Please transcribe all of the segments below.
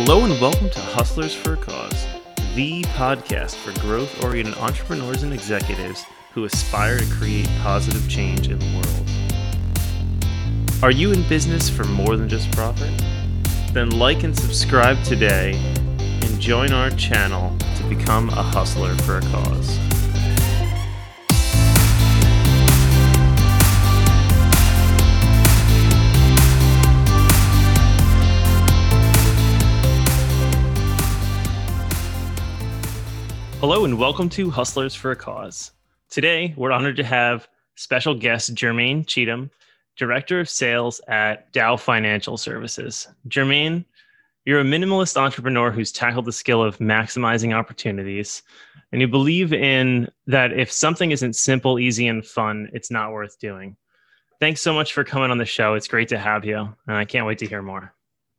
Hello and welcome to Hustlers for a Cause, the podcast for growth oriented entrepreneurs and executives who aspire to create positive change in the world. Are you in business for more than just profit? Then like and subscribe today and join our channel to become a hustler for a cause. Hello and welcome to Hustlers for a Cause. Today, we're honored to have special guest Jermaine Cheatham, Director of Sales at Dow Financial Services. Jermaine, you're a minimalist entrepreneur who's tackled the skill of maximizing opportunities, and you believe in that if something isn't simple, easy, and fun, it's not worth doing. Thanks so much for coming on the show. It's great to have you, and I can't wait to hear more.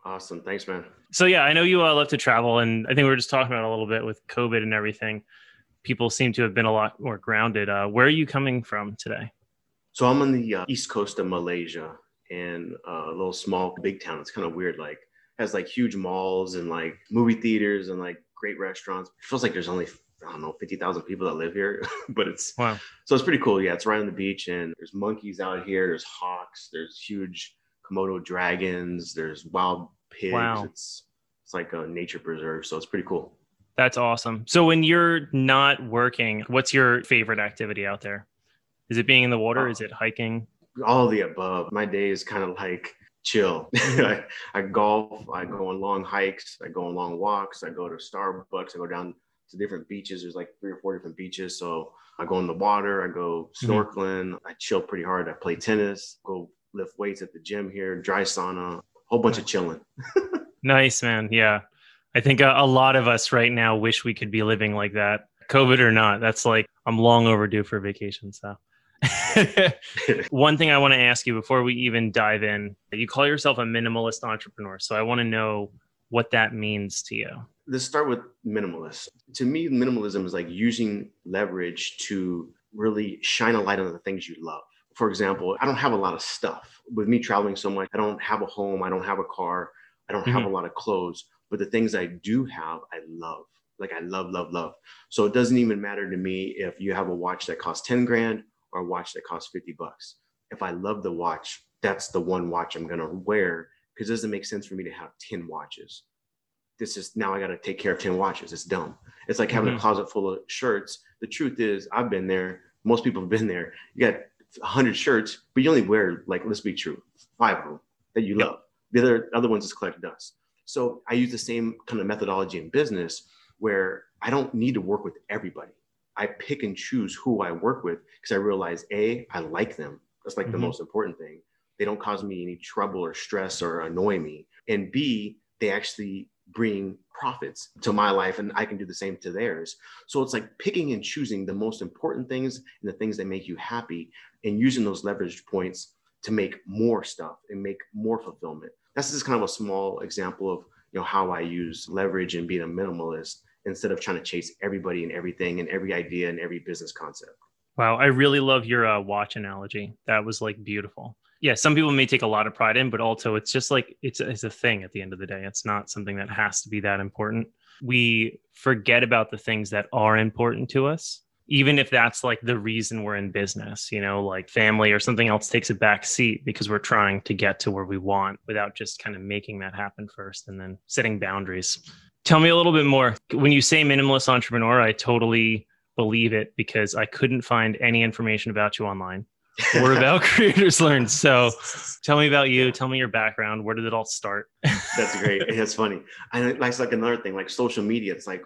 Awesome. Thanks, man. So yeah, I know you uh, love to travel, and I think we were just talking about a little bit with COVID and everything. People seem to have been a lot more grounded. Uh, where are you coming from today? So I'm on the uh, east coast of Malaysia, in uh, a little small big town. It's kind of weird. Like has like huge malls and like movie theaters and like great restaurants. It feels like there's only I don't know fifty thousand people that live here, but it's wow. So it's pretty cool. Yeah, it's right on the beach, and there's monkeys out here. There's hawks. There's huge Komodo dragons. There's wild pigs. Wow. It's it's like a nature preserve, so it's pretty cool. That's awesome. So when you're not working, what's your favorite activity out there? Is it being in the water? Uh, is it hiking? All of the above. My day is kind of like chill. Mm-hmm. I, I golf. I go on long hikes. I go on long walks. I go to Starbucks. I go down to different beaches. There's like three or four different beaches. So I go in the water. I go mm-hmm. snorkeling. Mm-hmm. I chill pretty hard. I play tennis. Go lift weights at the gym here. Dry sauna whole bunch of chilling. nice, man. Yeah. I think a, a, lot of us right now wish we could be living like that, COVID or not. That's like, I'm long overdue for vacation. So, one thing I want to ask you before we even dive in you call yourself a minimalist entrepreneur. So, I want to know what that means to you. Let's start with minimalist. To me, minimalism is like using leverage to really shine a light on the things you love for example, I don't have a lot of stuff. With me traveling so much, I don't have a home, I don't have a car, I don't mm-hmm. have a lot of clothes, but the things I do have, I love. Like I love, love, love. So it doesn't even matter to me if you have a watch that costs 10 grand or a watch that costs 50 bucks. If I love the watch, that's the one watch I'm going to wear because it doesn't make sense for me to have 10 watches. This is now I got to take care of 10 watches. It's dumb. It's like having mm-hmm. a closet full of shirts. The truth is, I've been there. Most people have been there. You got 100 shirts, but you only wear, like, let's be true, five of them that you yep. love. The other, other ones just collect dust. So I use the same kind of methodology in business where I don't need to work with everybody. I pick and choose who I work with because I realize A, I like them. That's like mm-hmm. the most important thing. They don't cause me any trouble or stress or annoy me. And B, they actually bring profits to my life and I can do the same to theirs. So it's like picking and choosing the most important things and the things that make you happy and using those leverage points to make more stuff and make more fulfillment. That's just kind of a small example of you know how I use leverage and being a minimalist instead of trying to chase everybody and everything and every idea and every business concept. Wow, I really love your uh, watch analogy. That was like beautiful yeah, some people may take a lot of pride in, but also it's just like it's it's a thing at the end of the day. It's not something that has to be that important. We forget about the things that are important to us, even if that's like the reason we're in business, you know, like family or something else takes a back seat because we're trying to get to where we want without just kind of making that happen first and then setting boundaries. Tell me a little bit more. When you say minimalist entrepreneur, I totally believe it because I couldn't find any information about you online. We're about creators learn. So tell me about you. Tell me your background. Where did it all start? That's great. That's funny. And that's like another thing, like social media. It's like,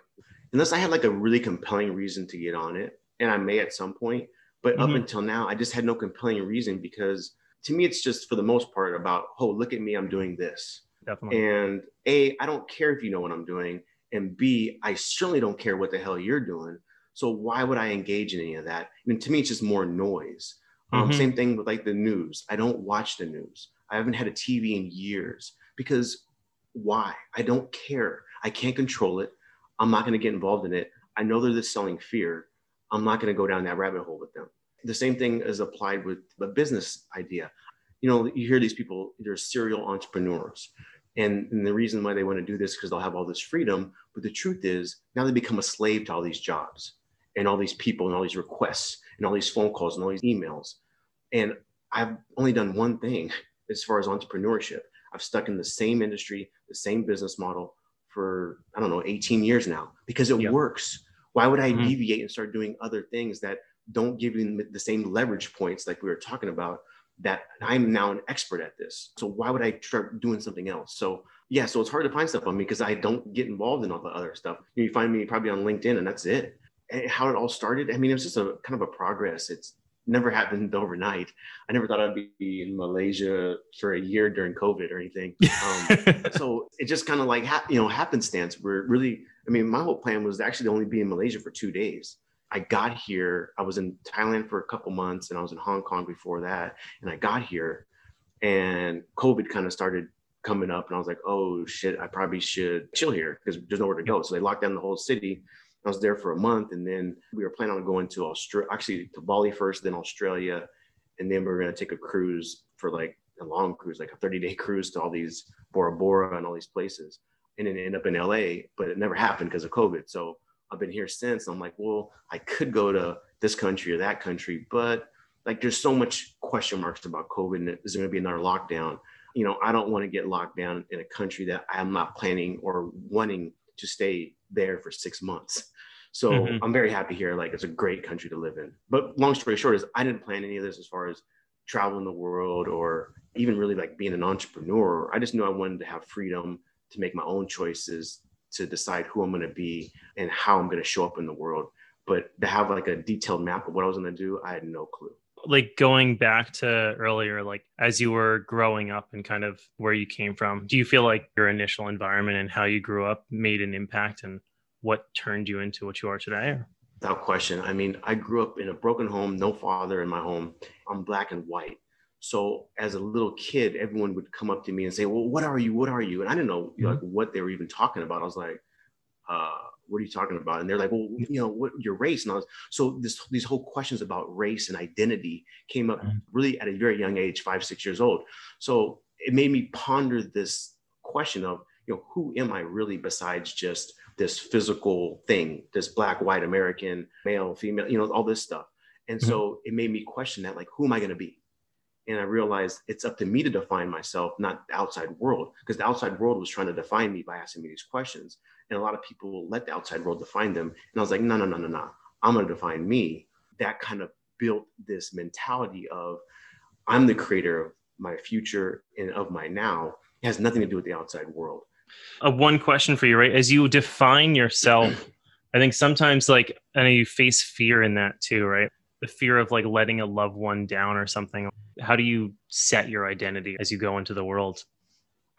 unless I had like a really compelling reason to get on it, and I may at some point, but mm-hmm. up until now, I just had no compelling reason because to me, it's just for the most part about, oh, look at me, I'm doing this. Definitely. And A, I don't care if you know what I'm doing. And B, I certainly don't care what the hell you're doing. So why would I engage in any of that? I mean, to me, it's just more noise. Um, mm-hmm. Same thing with like the news. I don't watch the news. I haven't had a TV in years because why? I don't care. I can't control it. I'm not going to get involved in it. I know they're just selling fear. I'm not going to go down that rabbit hole with them. The same thing is applied with the business idea. You know, you hear these people, they're serial entrepreneurs. And, and the reason why they want to do this because they'll have all this freedom. But the truth is, now they become a slave to all these jobs and all these people and all these requests and all these phone calls and all these emails. And I've only done one thing as far as entrepreneurship. I've stuck in the same industry, the same business model for, I don't know, 18 years now because it yep. works. Why would I mm-hmm. deviate and start doing other things that don't give you the same leverage points like we were talking about that I'm now an expert at this. So why would I start doing something else? So yeah, so it's hard to find stuff on me because I don't get involved in all the other stuff. You find me probably on LinkedIn and that's it. And how it all started, I mean, it was just a kind of a progress. It's never happened overnight. I never thought I'd be in Malaysia for a year during COVID or anything. Um, so it just kind of like, ha- you know, happenstance where really, I mean, my whole plan was actually to only be in Malaysia for two days. I got here, I was in Thailand for a couple months and I was in Hong Kong before that. And I got here and COVID kind of started coming up and I was like, oh shit, I probably should chill here because there's nowhere to go. So they locked down the whole city. I was there for a month and then we were planning on going to Australia, actually to Bali first, then Australia. And then we are going to take a cruise for like a long cruise, like a 30 day cruise to all these Bora Bora and all these places. And then end up in LA, but it never happened because of COVID. So I've been here since. I'm like, well, I could go to this country or that country, but like there's so much question marks about COVID and is there going to be another lockdown? You know, I don't want to get locked down in a country that I'm not planning or wanting to stay there for six months. So mm-hmm. I'm very happy here. Like it's a great country to live in. But long story short is I didn't plan any of this as far as traveling the world or even really like being an entrepreneur. I just knew I wanted to have freedom to make my own choices to decide who I'm going to be and how I'm going to show up in the world. But to have like a detailed map of what I was going to do, I had no clue. Like going back to earlier, like as you were growing up and kind of where you came from, do you feel like your initial environment and how you grew up made an impact and what turned you into what you are today? Without question. I mean, I grew up in a broken home, no father in my home. I'm black and white. So as a little kid, everyone would come up to me and say, "Well, what are you? What are you?" And I didn't know mm-hmm. like what they were even talking about. I was like, uh, "What are you talking about?" And they're like, "Well, you know, what your race?" And I was so this these whole questions about race and identity came up mm-hmm. really at a very young age, five six years old. So it made me ponder this question of you know who am I really besides just this physical thing, this black white American male female, you know, all this stuff. And mm-hmm. so it made me question that like, who am I going to be? and I realized it's up to me to define myself, not the outside world, because the outside world was trying to define me by asking me these questions. And a lot of people will let the outside world define them. And I was like, no, no, no, no, no. I'm going to define me. That kind of built this mentality of I'm the creator of my future and of my now. It has nothing to do with the outside world. Uh, one question for you, right? As you define yourself, I think sometimes like I know you face fear in that too, right? The fear of like letting a loved one down or something how do you set your identity as you go into the world?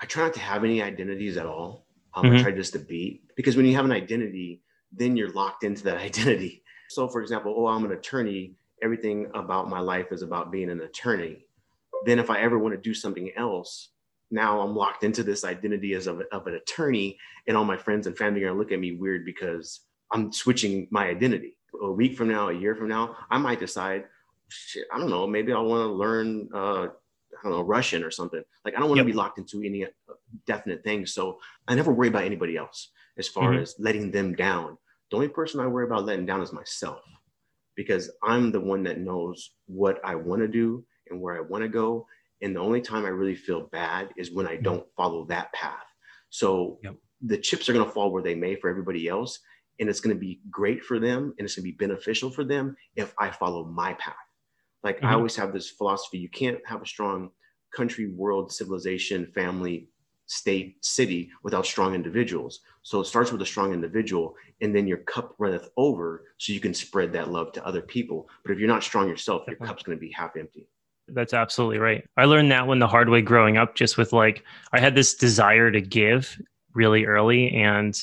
I try not to have any identities at all. Um, mm-hmm. I try just to be because when you have an identity, then you're locked into that identity. So, for example, oh, I'm an attorney. Everything about my life is about being an attorney. Then, if I ever want to do something else, now I'm locked into this identity as of, of an attorney, and all my friends and family are gonna look at me weird because I'm switching my identity. A week from now, a year from now, I might decide, shit, I don't know, maybe I want to learn, uh, I don't know, Russian or something. Like I don't want to yep. be locked into any uh, definite thing. So I never worry about anybody else as far mm-hmm. as letting them down. The only person I worry about letting down is myself because I'm the one that knows what I want to do and where I want to go. And the only time I really feel bad is when I don't follow that path. So yep. the chips are going to fall where they may for everybody else. And it's going to be great for them and it's going to be beneficial for them if I follow my path. Like mm-hmm. I always have this philosophy you can't have a strong country, world, civilization, family, state, city without strong individuals. So it starts with a strong individual, and then your cup runneth over so you can spread that love to other people. But if you're not strong yourself, your cup's going to be half empty. That's absolutely right. I learned that one the hard way growing up, just with like, I had this desire to give really early, and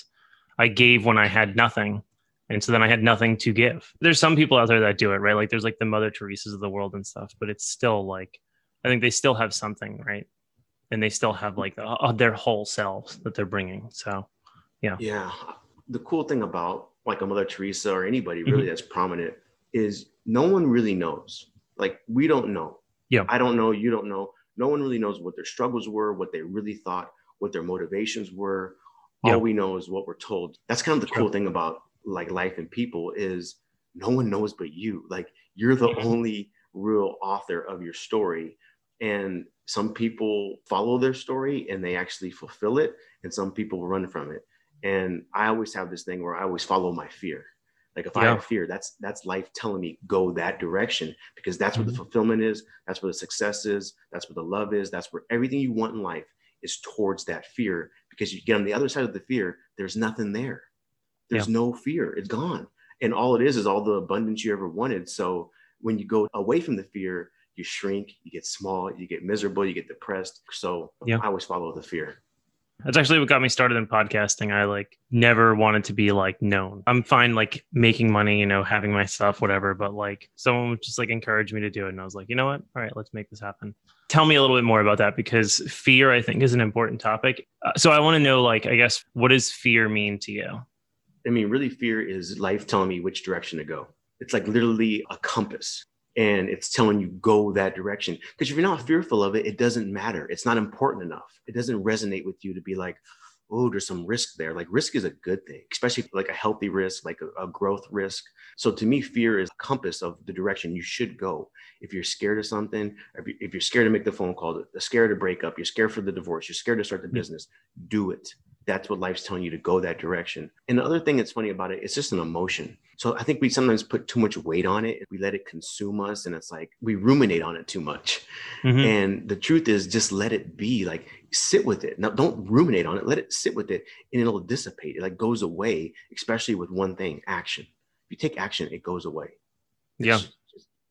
I gave when I had nothing and so then i had nothing to give. There's some people out there that do it right? Like there's like the mother teresa's of the world and stuff but it's still like i think they still have something right? And they still have like uh, their whole selves that they're bringing so yeah. Yeah. The cool thing about like a mother teresa or anybody really mm-hmm. that's prominent is no one really knows. Like we don't know yeah i don't know you don't know no one really knows what their struggles were what they really thought what their motivations were. All we know is what we're told. That's kind of the cool thing about like life and people is no one knows but you. Like you're the only real author of your story. And some people follow their story and they actually fulfill it, and some people run from it. And I always have this thing where I always follow my fear. Like if yeah. I have fear, that's that's life telling me go that direction because that's where the mm-hmm. fulfillment is, that's where the success is, that's where the love is, that's where everything you want in life is towards that fear. Because you get on the other side of the fear, there's nothing there. There's yeah. no fear. It's gone. And all it is is all the abundance you ever wanted. So when you go away from the fear, you shrink, you get small, you get miserable, you get depressed. So yeah. I always follow the fear. That's actually what got me started in podcasting. I like never wanted to be like known. I'm fine like making money, you know, having my stuff, whatever. But like someone would just like encouraged me to do it. And I was like, you know what? All right, let's make this happen. Tell me a little bit more about that because fear, I think, is an important topic. Uh, so I want to know, like, I guess, what does fear mean to you? I mean, really, fear is life telling me which direction to go. It's like literally a compass and it's telling you go that direction. Because if you're not fearful of it, it doesn't matter. It's not important enough. It doesn't resonate with you to be like, oh, there's some risk there. Like risk is a good thing, especially like a healthy risk, like a, a growth risk. So to me, fear is a compass of the direction you should go. If you're scared of something, if you're scared to make the phone call, scared to break up, you're scared for the divorce, you're scared to start the mm-hmm. business, do it that's what life's telling you to go that direction. And the other thing that's funny about it, it's just an emotion. So I think we sometimes put too much weight on it. We let it consume us, and it's like we ruminate on it too much. Mm-hmm. And the truth is, just let it be. Like sit with it. Now, don't ruminate on it. Let it sit with it, and it'll dissipate. It like goes away. Especially with one thing: action. If you take action, it goes away. It's yeah.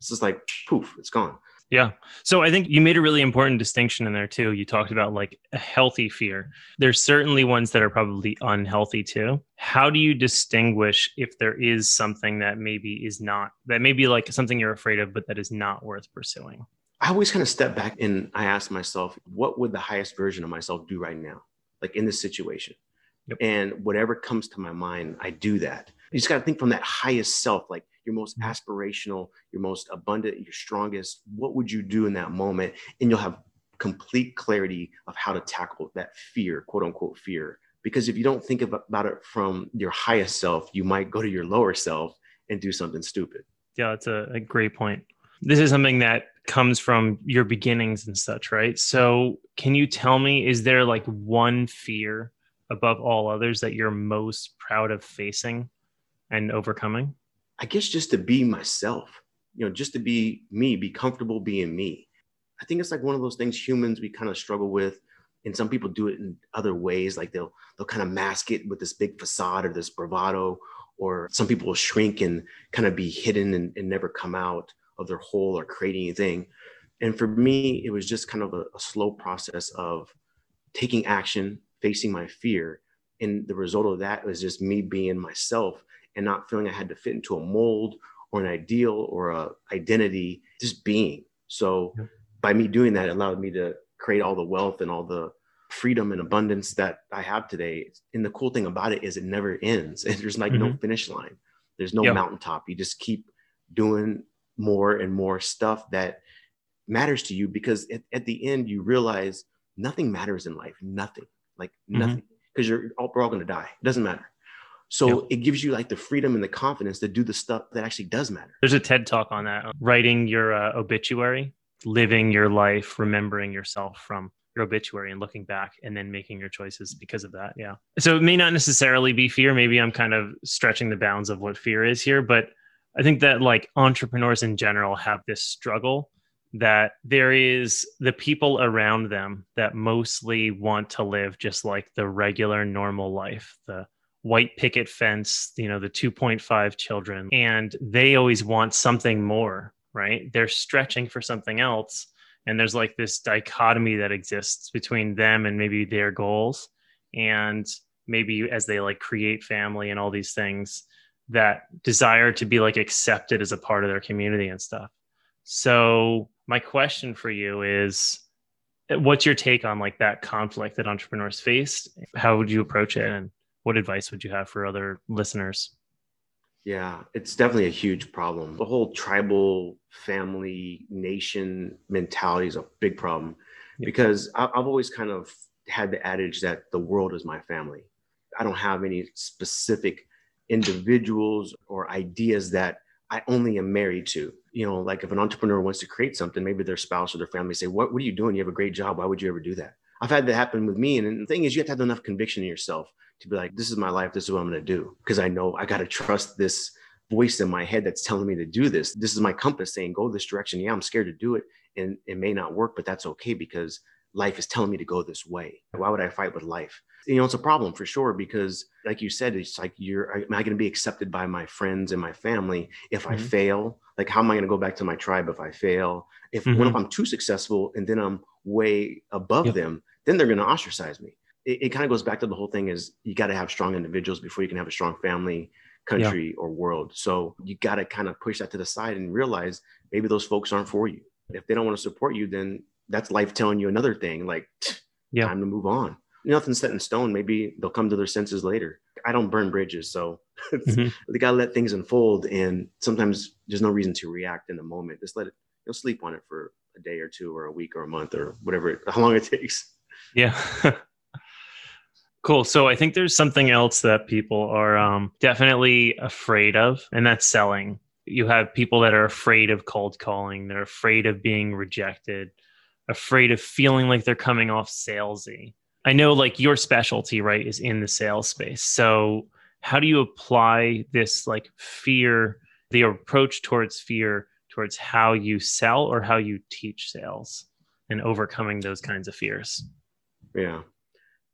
It's just like poof, it's gone. Yeah. So I think you made a really important distinction in there too. You talked about like a healthy fear. There's certainly ones that are probably unhealthy too. How do you distinguish if there is something that maybe is not, that may be like something you're afraid of, but that is not worth pursuing? I always kind of step back and I ask myself, what would the highest version of myself do right now? Like in this situation. Yep. And whatever comes to my mind, I do that. You just got to think from that highest self, like your most aspirational, your most abundant, your strongest. What would you do in that moment? And you'll have complete clarity of how to tackle that fear, quote unquote fear. Because if you don't think about it from your highest self, you might go to your lower self and do something stupid. Yeah, that's a, a great point. This is something that comes from your beginnings and such, right? So, can you tell me, is there like one fear above all others that you're most proud of facing and overcoming? I guess just to be myself, you know, just to be me, be comfortable being me. I think it's like one of those things humans we kind of struggle with. And some people do it in other ways, like they'll they'll kind of mask it with this big facade or this bravado, or some people will shrink and kind of be hidden and, and never come out of their hole or create anything. And for me, it was just kind of a, a slow process of taking action, facing my fear. And the result of that was just me being myself and not feeling I had to fit into a mold or an ideal or a identity, just being. So yeah. by me doing that, it allowed me to create all the wealth and all the freedom and abundance that I have today. And the cool thing about it is it never ends. There's like mm-hmm. no finish line. There's no mountaintop. You just keep doing more and more stuff that matters to you because at, at the end you realize nothing matters in life. Nothing. Like mm-hmm. nothing. Because you're all, we're all gonna die. It doesn't matter. So yep. it gives you like the freedom and the confidence to do the stuff that actually does matter. There's a TED talk on that writing your uh, obituary, living your life, remembering yourself from your obituary and looking back and then making your choices because of that. Yeah. So it may not necessarily be fear. Maybe I'm kind of stretching the bounds of what fear is here, but I think that like entrepreneurs in general have this struggle that there is the people around them that mostly want to live just like the regular normal life, the white picket fence, you know, the 2.5 children, and they always want something more, right? They're stretching for something else. And there's like this dichotomy that exists between them and maybe their goals. And maybe as they like create family and all these things, that desire to be like accepted as a part of their community and stuff. So, my question for you is what's your take on like that conflict that entrepreneurs faced? How would you approach it? And what advice would you have for other listeners? Yeah, it's definitely a huge problem. The whole tribal family nation mentality is a big problem because I've always kind of had the adage that the world is my family. I don't have any specific individuals or ideas that I only am married to. You know, like if an entrepreneur wants to create something, maybe their spouse or their family say, What, what are you doing? You have a great job. Why would you ever do that? I've had that happen with me. And the thing is, you have to have enough conviction in yourself to be like, This is my life. This is what I'm going to do. Because I know I got to trust this voice in my head that's telling me to do this. This is my compass saying, Go this direction. Yeah, I'm scared to do it. And it may not work, but that's okay because life is telling me to go this way. Why would I fight with life? You know, it's a problem for sure because, like you said, it's like, you're, am I going to be accepted by my friends and my family if mm-hmm. I fail? Like, how am I going to go back to my tribe if I fail? If mm-hmm. what if I'm too successful and then I'm way above yep. them, then they're going to ostracize me. It, it kind of goes back to the whole thing is you got to have strong individuals before you can have a strong family, country, yeah. or world. So you got to kind of push that to the side and realize maybe those folks aren't for you. If they don't want to support you, then that's life telling you another thing like yeah. time to move on nothing's set in stone maybe they'll come to their senses later i don't burn bridges so mm-hmm. they gotta let things unfold and sometimes there's no reason to react in the moment just let it you'll sleep on it for a day or two or a week or a month or whatever how long it takes yeah cool so i think there's something else that people are um, definitely afraid of and that's selling you have people that are afraid of cold calling they're afraid of being rejected afraid of feeling like they're coming off salesy. I know like your specialty, right, is in the sales space. So how do you apply this like fear, the approach towards fear towards how you sell or how you teach sales and overcoming those kinds of fears? Yeah.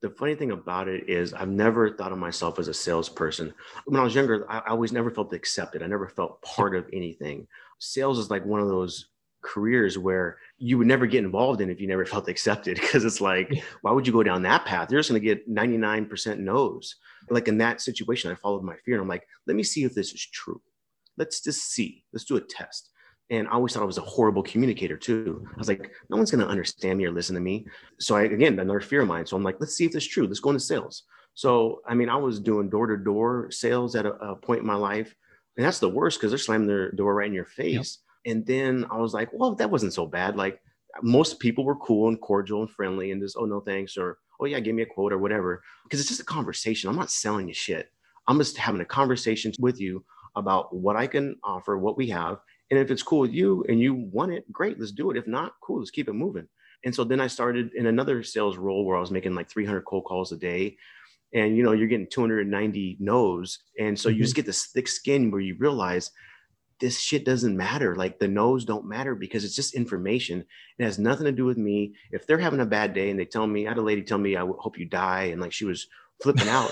The funny thing about it is I've never thought of myself as a salesperson. When I was younger, I, I always never felt accepted. I never felt part of anything. Sales is like one of those careers where you would never get involved in if you never felt accepted because it's like why would you go down that path? You're just going to get 99% no's. Like in that situation i followed my fear and i'm like let me see if this is true. Let's just see. Let's do a test and i always thought i was a horrible communicator too i was like no one's going to understand me or listen to me so i again another fear of mine so i'm like let's see if this is true let's go into sales so i mean i was doing door-to-door sales at a, a point in my life and that's the worst because they're slamming their door right in your face and then I was like, well, that wasn't so bad. Like most people were cool and cordial and friendly and just, oh, no, thanks. Or, oh, yeah, give me a quote or whatever. Because it's just a conversation. I'm not selling you shit. I'm just having a conversation with you about what I can offer, what we have. And if it's cool with you and you want it, great, let's do it. If not, cool, let's keep it moving. And so then I started in another sales role where I was making like 300 cold calls a day. And you know, you're getting 290 no's. And so mm-hmm. you just get this thick skin where you realize this shit doesn't matter. Like the no's don't matter because it's just information. It has nothing to do with me. If they're having a bad day and they tell me, I had a lady tell me, I hope you die. And like she was flipping out.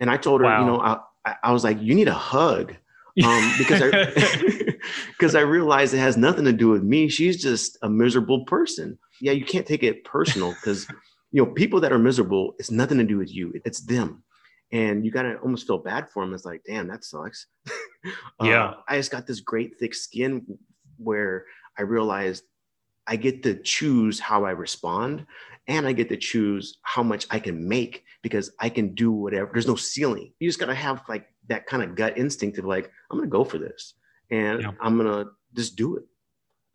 And I told her, wow. you know, I, I was like, you need a hug. Um, because I, because I realized it has nothing to do with me. She's just a miserable person. Yeah. You can't take it personal because, you know, people that are miserable, it's nothing to do with you. It's them and you gotta almost feel bad for them. It's like, damn, that sucks. yeah, uh, I just got this great thick skin where I realized I get to choose how I respond, and I get to choose how much I can make because I can do whatever. There's no ceiling. You just gotta have like that kind of gut instinct of like, I'm gonna go for this, and yeah. I'm gonna just do it.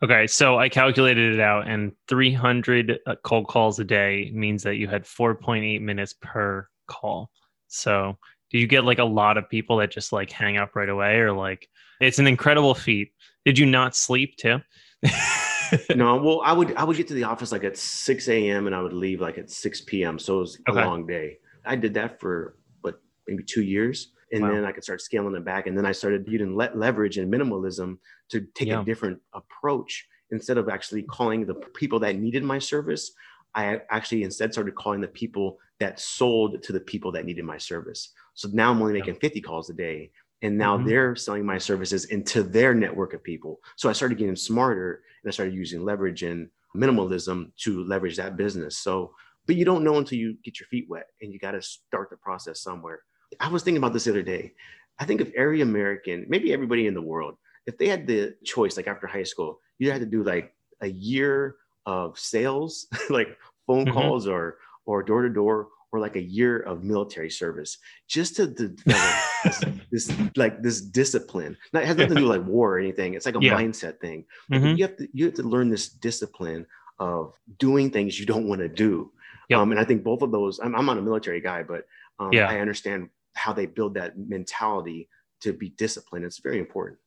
Okay, so I calculated it out, and 300 uh, cold calls a day means that you had 4.8 minutes per call. So do you get like a lot of people that just like hang up right away or like it's an incredible feat. Did you not sleep too? no, well, I would I would get to the office like at 6 a.m. and I would leave like at 6 p.m. So it was a long day. I did that for what maybe two years. And wow. then I could start scaling it back. And then I started using le- leverage and minimalism to take yeah. a different approach. Instead of actually calling the people that needed my service, I actually instead started calling the people that sold to the people that needed my service. So now I'm only making 50 calls a day. And now mm-hmm. they're selling my services into their network of people. So I started getting smarter and I started using leverage and minimalism to leverage that business. So, but you don't know until you get your feet wet and you got to start the process somewhere. I was thinking about this the other day. I think if every American, maybe everybody in the world, if they had the choice, like after high school, you had to do like a year of sales, like phone mm-hmm. calls or or door to door or like a year of military service just to develop this, this, like this discipline. Not has nothing to do with like war or anything. It's like a yeah. mindset thing. Mm-hmm. You have to you have to learn this discipline of doing things you don't want to do. Yep. Um, and I think both of those, I'm, I'm not a military guy, but um, Yeah. I understand how they build that mentality to be disciplined. It's very important.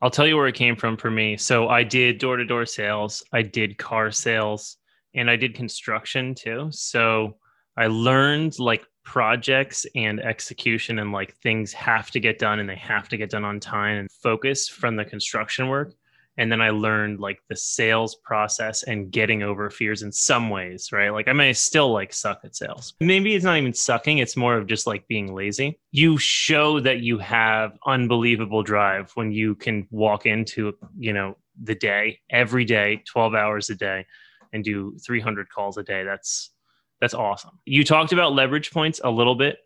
I'll tell you where it came from for me. So I did door to door sales, I did car sales, and I did construction too. So I learned like projects and execution and like things have to get done and they have to get done on time and focus from the construction work. And then I learned like the sales process and getting over fears in some ways, right? Like I may still like suck at sales. Maybe it's not even sucking, it's more of just like being lazy. You show that you have unbelievable drive when you can walk into, you know, the day every day, 12 hours a day and do 300 calls a day. That's that's awesome. You talked about leverage points a little bit,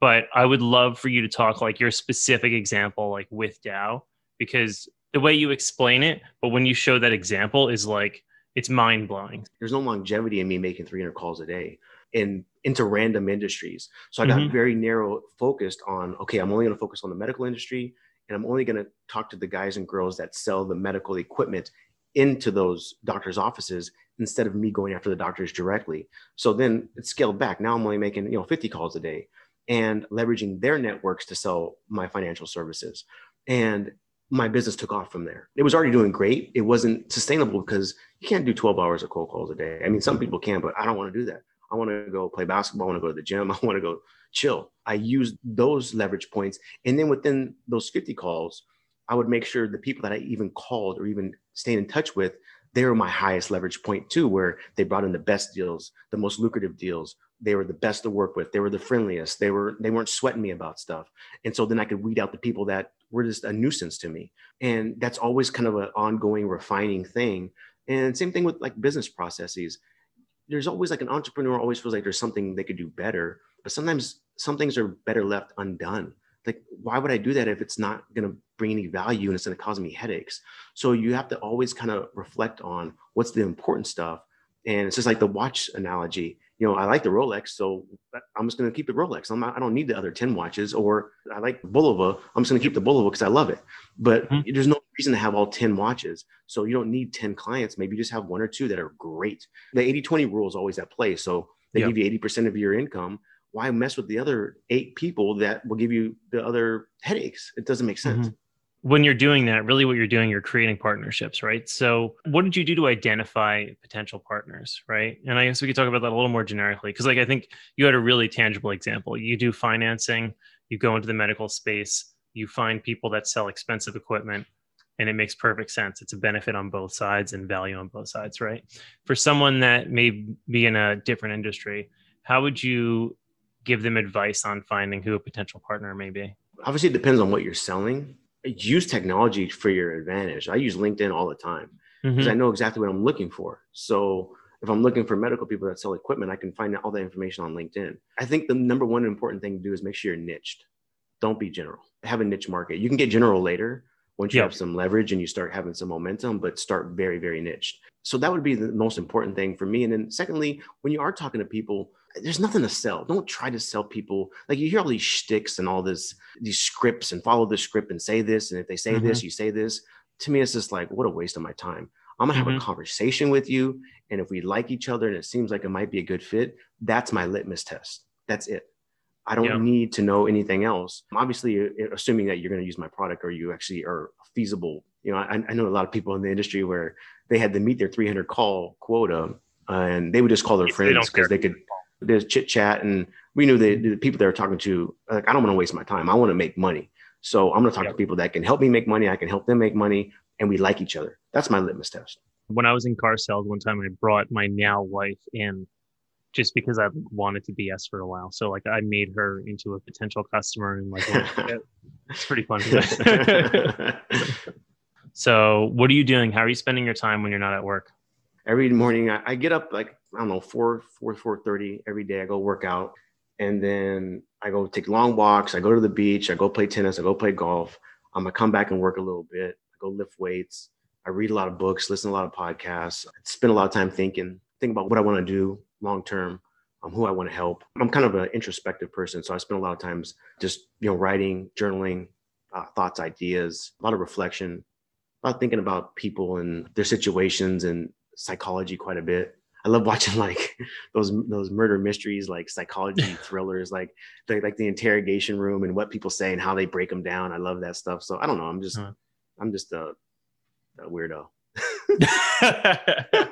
but I would love for you to talk like your specific example like with Dow because the way you explain it, but when you show that example is like it's mind blowing. There's no longevity in me making 300 calls a day and into random industries. So I got Mhm. very narrow focused on, okay, I'm only going to focus on the medical industry and I'm only going to talk to the guys and girls that sell the medical equipment into those doctors' offices instead of me going after the doctors directly. So then it's scaled back. Now I'm only making, you know, 50 calls a day and leveraging their networks to sell my financial services. And my business took off from there. It was already doing great. It wasn't sustainable because you can't do 12 hours of cold calls a day. I mean, some people can, but I don't want to do that. I want to go play basketball. I want to go to the gym. I want to go chill. I use those leverage points. And then within those 50 calls, I would make sure the people that I even called or even stayed in touch with, they were my highest leverage point too, where they brought in the best deals, the most lucrative deals. They were the best to work with. They were the friendliest. They were they weren't sweating me about stuff. And so then I could weed out the people that were just a nuisance to me. And that's always kind of an ongoing refining thing. And same thing with like business processes. There's always like an entrepreneur always feels like there's something they could do better, but sometimes some things are better left undone. Like, why would I do that if it's not going to bring any value and it's going to cause me headaches? So you have to always kind of reflect on what's the important stuff. And it's just like the watch analogy. You know, I like the Rolex, so I'm just going to keep the Rolex. I'm not, I don't need the other 10 watches. Or I like Bulova. I'm just going to keep the Bulova because I love it. But Mhm. there's no reason to have all 10 watches. So you don't need 10 clients. Maybe you just have one or two that are great. The 80 20 rule is always at play. So they Yeah. give you 80% of your income. Why mess with the other eight people that will give you the other headaches? It doesn't make sense. Mhm. When you're doing that, really what you're doing, you're creating partnerships, right? So, what did you do to identify potential partners, right? And I guess we could talk about that a little more generically because, like, I think you had a really tangible example. You do financing, you go into the medical space, you find people that sell expensive equipment, and it makes perfect sense. It's a benefit on both sides and value on both sides, right? For someone that may be in a different industry, how would you give them advice on finding who a potential partner may be? Obviously, it depends on what you're selling. Use technology for your advantage. I use LinkedIn all the time. because Mhm. I know exactly what I'm looking for. So if I'm looking for medical people that sell equipment, I can find out all that information on LinkedIn. I think the number one important thing to do is make sure you're niched. Don't be general. Have a niche market. You can get general later once you Yeah. have some leverage and you start having some momentum, but start very, very niched. So that would be the most important thing for me. And then secondly, when you are talking to people, there's nothing to sell. Don't try to sell people. Like you hear all these shticks and all this, these scripts and follow the script and say this. And if they say this, you say this. To me, it's just like, what a waste of my time. I'm gonna have Mhm. a conversation with you. And if we like each other and it seems like it might be a good fit, that's my litmus test. That's it. I don't Yeah. need to know anything else. Obviously, assuming that you're going to use my product or you actually are feasible. You know, I, I know a lot of people in the industry where they had to meet their 300 call quota uh, and they would just call their friends because care. they could there's chit chat and we knew that mm-hmm. the people they were talking to like i don't want to waste my time i want to make money so i'm going to talk Yep. to people that can help me make money i can help them make money and we like each other that's my litmus test when I was in car sales one time, I brought my now wife in just because I wanted to BS for a while. So like I made her into a potential customer and like it's pretty funny. so what are you doing? How are you spending your time when you're not at work? every morning I, I get up like i don't know 4 4 4 30 every day i go work out. And then i go take long walks i go to the beach i go play tennis i go play golf. I'm gonna come back and work a little bit i go lift weights i read a lot of books listen to a lot of podcasts I spend a lot of time thinking think about what i want to do long term um, who i want to help. I'm kind of an introspective person so i spend a lot of times just you know writing journaling uh, thoughts ideas a lot of reflection a lot of thinking about people and their situations and psychology quite a bit. I love watching like those those murder mysteries, like psychology thrillers, like the, like the interrogation room and what people say and how they break them down. I love that stuff. So I don't know. I'm just uh-huh. I'm just a, a weirdo.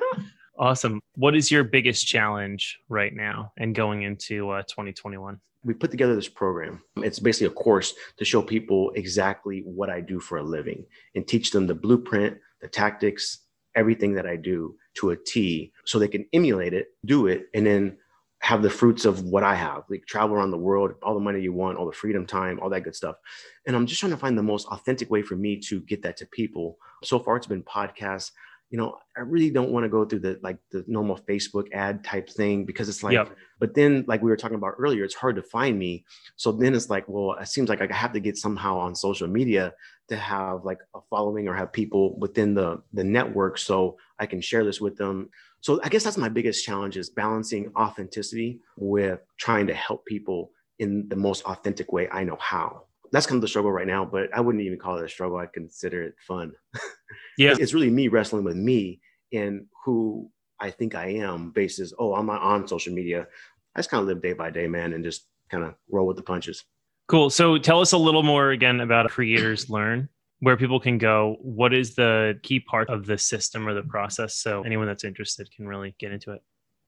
awesome. What is your biggest challenge right now and going into uh, 2021? We put together this program. It's basically a course to show people exactly what I do for a living and teach them the blueprint, the tactics, everything that I do to a T so they can emulate it, do it, and then have the fruits of what I have, like travel around the world, all the money you want, all the freedom time, all that good stuff. And I'm just trying to find the most authentic way for me to get that to people. So far, it's been podcasts. You know, I really don't want to go through the like the normal Facebook ad type thing because it's like, yep. but then like we were talking about earlier, it's hard to find me. So then it's like, well, it seems like I have to get somehow on social media to have like a following or have people within the the network so I can share this with them. So I guess that's my biggest challenge is balancing authenticity with trying to help people in the most authentic way I know how. That's kind of the struggle right now, but I wouldn't even call it a struggle. I consider it fun. Yeah. it's really me wrestling with me and who I think I am basis, oh, I'm not on social media. I just kind of live day by day, man, and just kind of roll with the punches. Cool. So tell us a little more again about Creators Learn where people can go what is the key part of the system or the process so anyone that's interested can really get into it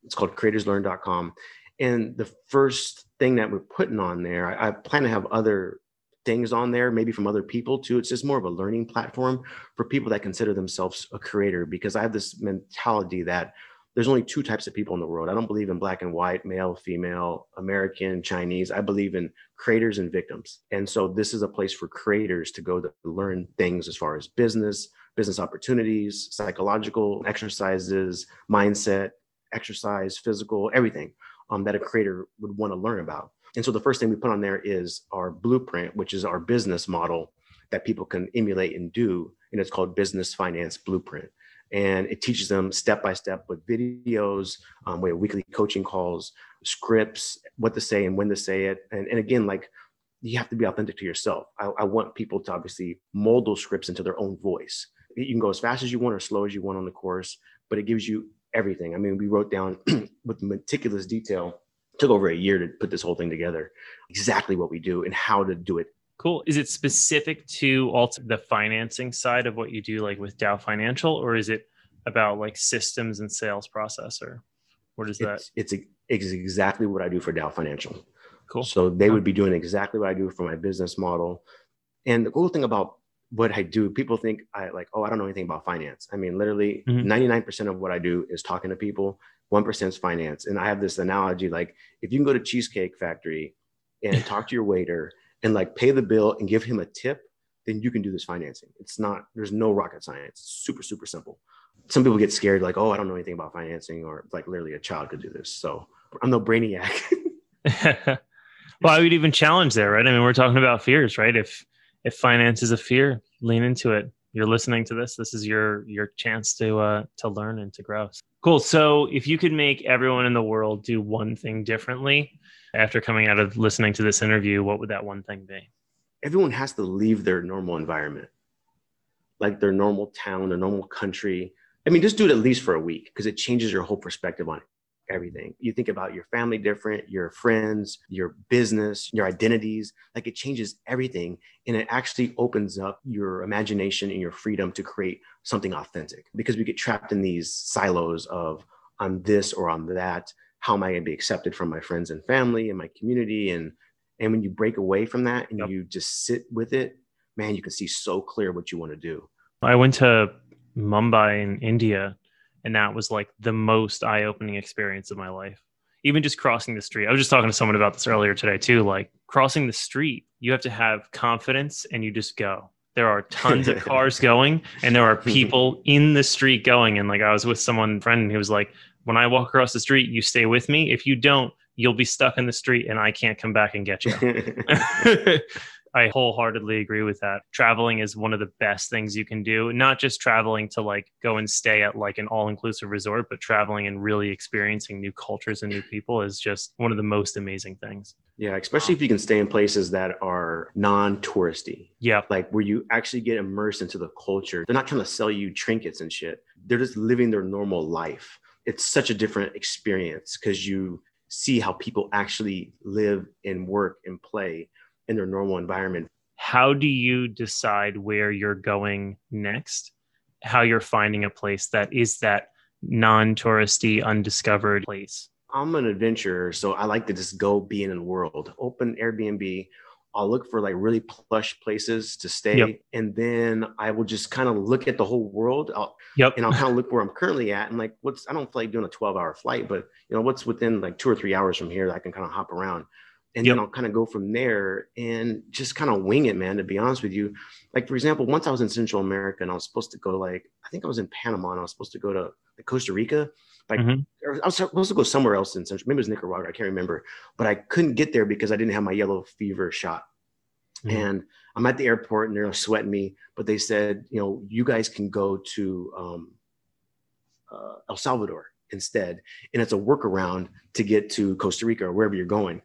it's called creatorslearn.com and the first thing that we're putting on there I, I, plan to have other things on there maybe from other people too it's just more of a learning platform for people that consider themselves a creator because i have this mentality that there's only two types of people in the world. I don't believe in black and white, male, female, American, Chinese. I believe in creators and victims. And so this is a place for creators to go to learn things as far as business, business opportunities, psychological exercises, mindset, exercise, physical, everything um, that a creator would want to learn about. And so the first thing we put on there is our blueprint, which is our business model that people can emulate and do. And it's called Business Finance Blueprint. And it teaches them step by step with videos um, we have weekly coaching calls scripts what to say and when to say it. And, and again like you have to be authentic to yourself. I, I want people to obviously mold those scripts into their own voice. You can go as fast as you want or slow as you want on the course but it gives you everything. I mean we wrote down with meticulous detail took over a year to put this whole thing together exactly what we do and how to do it Cool. Is it specific to also the financing side of what you do, like with Dow Financial, or is it about like systems and sales process, or what is that? It's, it's, it's exactly what I do for Dow Financial. Cool. So they would be doing exactly what I do for my business model. And the cool thing about what I do, people think I like, oh, I don't know anything about finance. I mean, literally mm-hmm. 99% of what I do is talking to people, 1% is finance. And I have this analogy like if you can go to Cheesecake Factory and talk to your waiter and like pay the bill and give him a tip, then you can do this financing. It's not, there's no rocket science. It's super, super simple. Some people get scared, like, oh, I don't know anything about financing, or like literally a child could do this. So I'm no brainiac. well, I would even challenge there, right? I mean, we're talking about fears, right? If if finance is a fear, lean into it. You're listening to this. This is your your chance to uh to learn and to grow. Cool. So if you could make everyone in the world do one thing differently, after coming out of listening to this interview, what would that one thing be? Everyone has to leave their normal environment, like their normal town, their normal country. I mean, just do it at least for a week because it changes your whole perspective on everything. You think about your family different, your friends, your business, your identities. Like it changes everything. And it actually opens up your imagination and your freedom to create something authentic because we get trapped in these silos of I'm this or I'm that how am I going to be accepted from my friends and family and my community? And and when you break away from that and yep. you just sit with it, man, you can see so clear what you want to do. I went to Mumbai in India, and that was like the most eye-opening experience of my life. Even just crossing the street. I was just talking to someone about this earlier today too. Like crossing the street, you have to have confidence and you just go. There are tons of cars going and there are people in the street going. And like I was with someone friend and he was like, when I walk across the street, you stay with me. If you don't, you'll be stuck in the street and I can't come back and get you. I wholeheartedly agree with that. Traveling is one of the best things you can do. Not just traveling to like go and stay at like an all inclusive resort, but traveling and really experiencing new cultures and new people is just one of the most amazing things. Yeah, especially if you can stay in places that are non touristy. Yeah. Like where you actually get immersed into the culture. They're not trying to sell you trinkets and shit. They're just living their normal life it's such a different experience because you see how people actually live and work and play in their normal environment. How do you decide where you're going next? How you're finding a place that is that non touristy, undiscovered place? I'm an adventurer, so I like to just go be in the world. Open Airbnb. I'll look for like really plush places to stay, yep. and then I will just kind of look at the whole world. I'll, yep. And I'll kind of look where I'm currently at, and like what's I don't feel like doing a 12 hour flight, but you know what's within like two or three hours from here that I can kind of hop around, and yep. then I'll kind of go from there and just kind of wing it, man. To be honest with you, like for example, once I was in Central America and I was supposed to go like I think I was in Panama and I was supposed to go to like Costa Rica like mm-hmm. I was supposed to go somewhere else in Central, maybe it was Nicaragua, I can't remember, but I couldn't get there because I didn't have my yellow fever shot. Mm-hmm. And I'm at the airport and they're sweating me, but they said, you know, you guys can go to um, uh, El Salvador instead, and it's a workaround to get to Costa Rica or wherever you're going,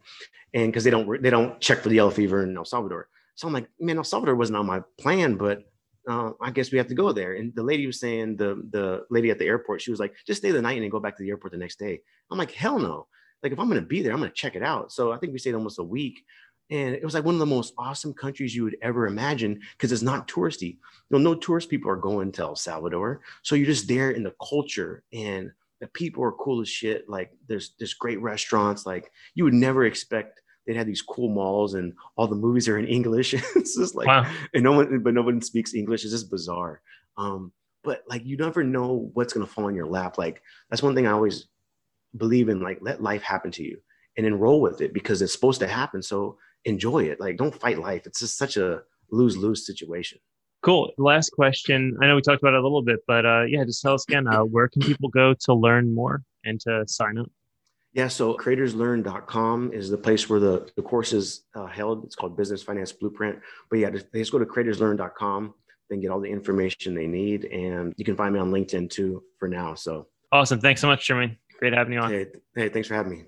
and because they don't they don't check for the yellow fever in El Salvador. So I'm like, man, El Salvador wasn't on my plan, but uh, I guess we have to go there. And the lady was saying, the the lady at the airport, she was like, just stay the night and then go back to the airport the next day. I'm like, hell no. Like if I'm gonna be there, I'm gonna check it out. So I think we stayed almost a week. And it was like one of the most awesome countries you would ever imagine because it's not touristy. You know, no tourist people are going to El Salvador. So you're just there in the culture and the people are cool as shit. Like there's there's great restaurants. Like you would never expect they'd have these cool malls and all the movies are in English. it's just like, wow. and no one, but no one speaks English. It's just bizarre. Um, but like, you never know what's going to fall in your lap. Like that's one thing I always believe in, like, let life happen to you and enroll with it because it's supposed to happen. So enjoy it. Like, don't fight life. It's just such a lose, lose situation. Cool. Last question. I know we talked about it a little bit, but uh, yeah, just tell us again, uh, where can people go to learn more and to sign up? Yeah, so creatorslearn.com is the place where the, the course is uh, held. It's called Business Finance Blueprint. But yeah, they just go to creatorslearn.com, then get all the information they need. And you can find me on LinkedIn too for now. So awesome. Thanks so much, Jermaine. Great having you on. Hey, hey thanks for having me.